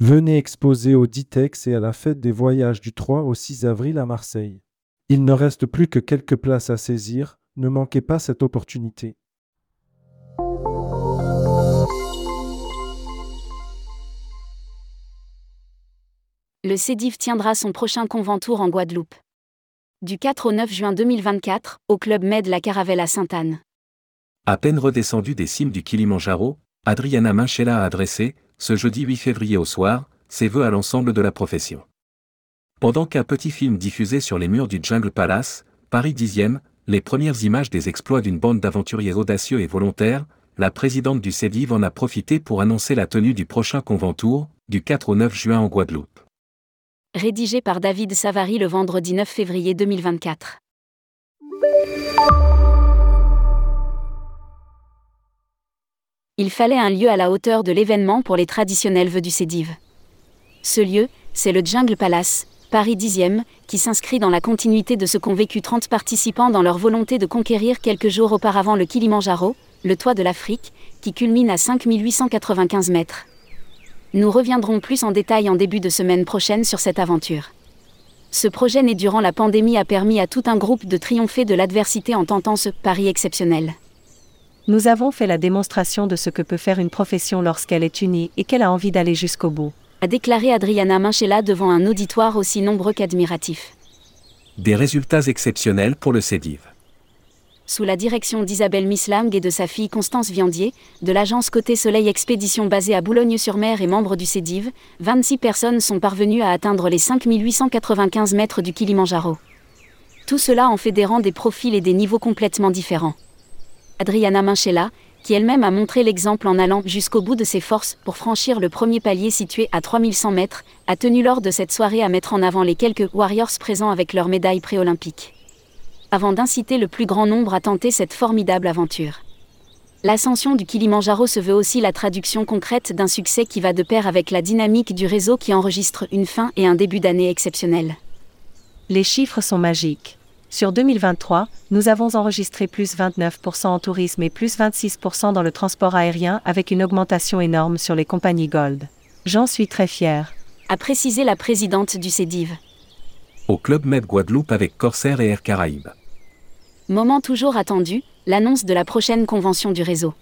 Venez exposer au Ditex et à la fête des voyages du 3 au 6 avril à Marseille. Il ne reste plus que quelques places à saisir, ne manquez pas cette opportunité. Le CEDIV tiendra son prochain conventour en Guadeloupe. Du 4 au 9 juin 2024, au Club Med La Caravelle à Sainte-Anne. À peine redescendu des cimes du Kilimandjaro, Adriana Minchella a adressé, ce jeudi 8 février au soir, ses vœux à l'ensemble de la profession. Pendant qu'un petit film diffusait sur les murs du Jungle Palace, Paris 10e, les premières images des exploits d'une bande d'aventuriers audacieux et volontaires, la présidente du CEDIV en a profité pour annoncer la tenue du prochain conventour, du 4 au 9 juin en Guadeloupe. Rédigé par David Savary le vendredi 9 février 2024. Il fallait un lieu à la hauteur de l'événement pour les traditionnels vœux du CEDIV. Ce lieu, c'est le Jungle Palace, Paris 10e, qui s'inscrit dans la continuité de ce qu'ont vécu 30 participants dans leur volonté de conquérir quelques jours auparavant le Kilimandjaro, le toit de l'Afrique, qui culmine à 5895 mètres. Nous reviendrons plus en détail en début de semaine prochaine sur cette aventure. Ce projet né durant la pandémie a permis à tout un groupe de triompher de l'adversité en tentant ce pari exceptionnel. Nous avons fait la démonstration de ce que peut faire une profession lorsqu'elle est unie et qu'elle a envie d'aller jusqu'au bout. A déclaré Adriana Minchella devant un auditoire aussi nombreux qu'admiratif. Des résultats exceptionnels pour le CEDIV. Sous la direction d'Isabelle Mislang et de sa fille Constance Viandier, de l'agence Côté Soleil Expédition basée à Boulogne-sur-Mer et membre du CEDIV, 26 personnes sont parvenues à atteindre les 5895 mètres du Kilimandjaro. Tout cela en fédérant des profils et des niveaux complètement différents. Adriana Minchella, qui elle-même a montré l'exemple en allant jusqu'au bout de ses forces pour franchir le premier palier situé à 3100 mètres, a tenu lors de cette soirée à mettre en avant les quelques Warriors présents avec leur médaille préolympique. Avant d'inciter le plus grand nombre à tenter cette formidable aventure. L'ascension du Kilimandjaro se veut aussi la traduction concrète d'un succès qui va de pair avec la dynamique du réseau qui enregistre une fin et un début d'année exceptionnel. Les chiffres sont magiques. Sur 2023, nous avons enregistré plus 29% en tourisme et plus 26% dans le transport aérien avec une augmentation énorme sur les compagnies Gold. J'en suis très fier. A précisé la présidente du CEDIV. Au Club Med Guadeloupe avec Corsair et Air Caraïbes. Moment toujours attendu, l'annonce de la prochaine convention du réseau.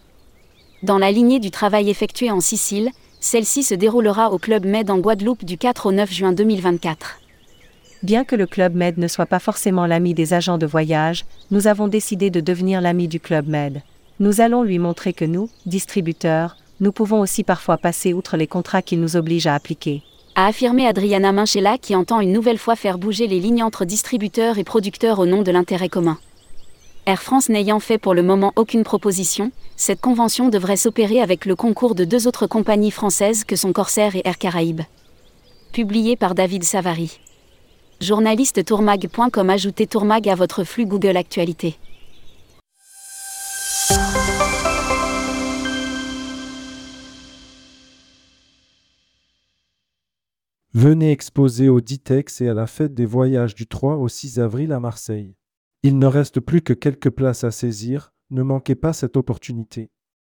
Dans la lignée du travail effectué en Sicile, celle-ci se déroulera au Club Med en Guadeloupe du 4 au 9 juin 2024. Bien que le Club Med ne soit pas forcément l'ami des agents de voyage, nous avons décidé de devenir l'ami du Club Med. Nous allons lui montrer que nous, distributeurs, nous pouvons aussi parfois passer outre les contrats qu'il nous oblige à appliquer. A affirmé Adriana Minchella qui entend une nouvelle fois faire bouger les lignes entre distributeurs et producteurs au nom de l'intérêt commun. Air France n'ayant fait pour le moment aucune proposition, cette convention devrait s'opérer avec le concours de deux autres compagnies françaises que sont Corsair et Air Caraïbes. Publié par David Savary. Journaliste tourmag.com Ajoutez Tourmag à votre flux Google Actualité. Venez exposer au Ditex et à la fête des voyages du 3 au 6 avril à Marseille. Il ne reste plus que quelques places à saisir, ne manquez pas cette opportunité.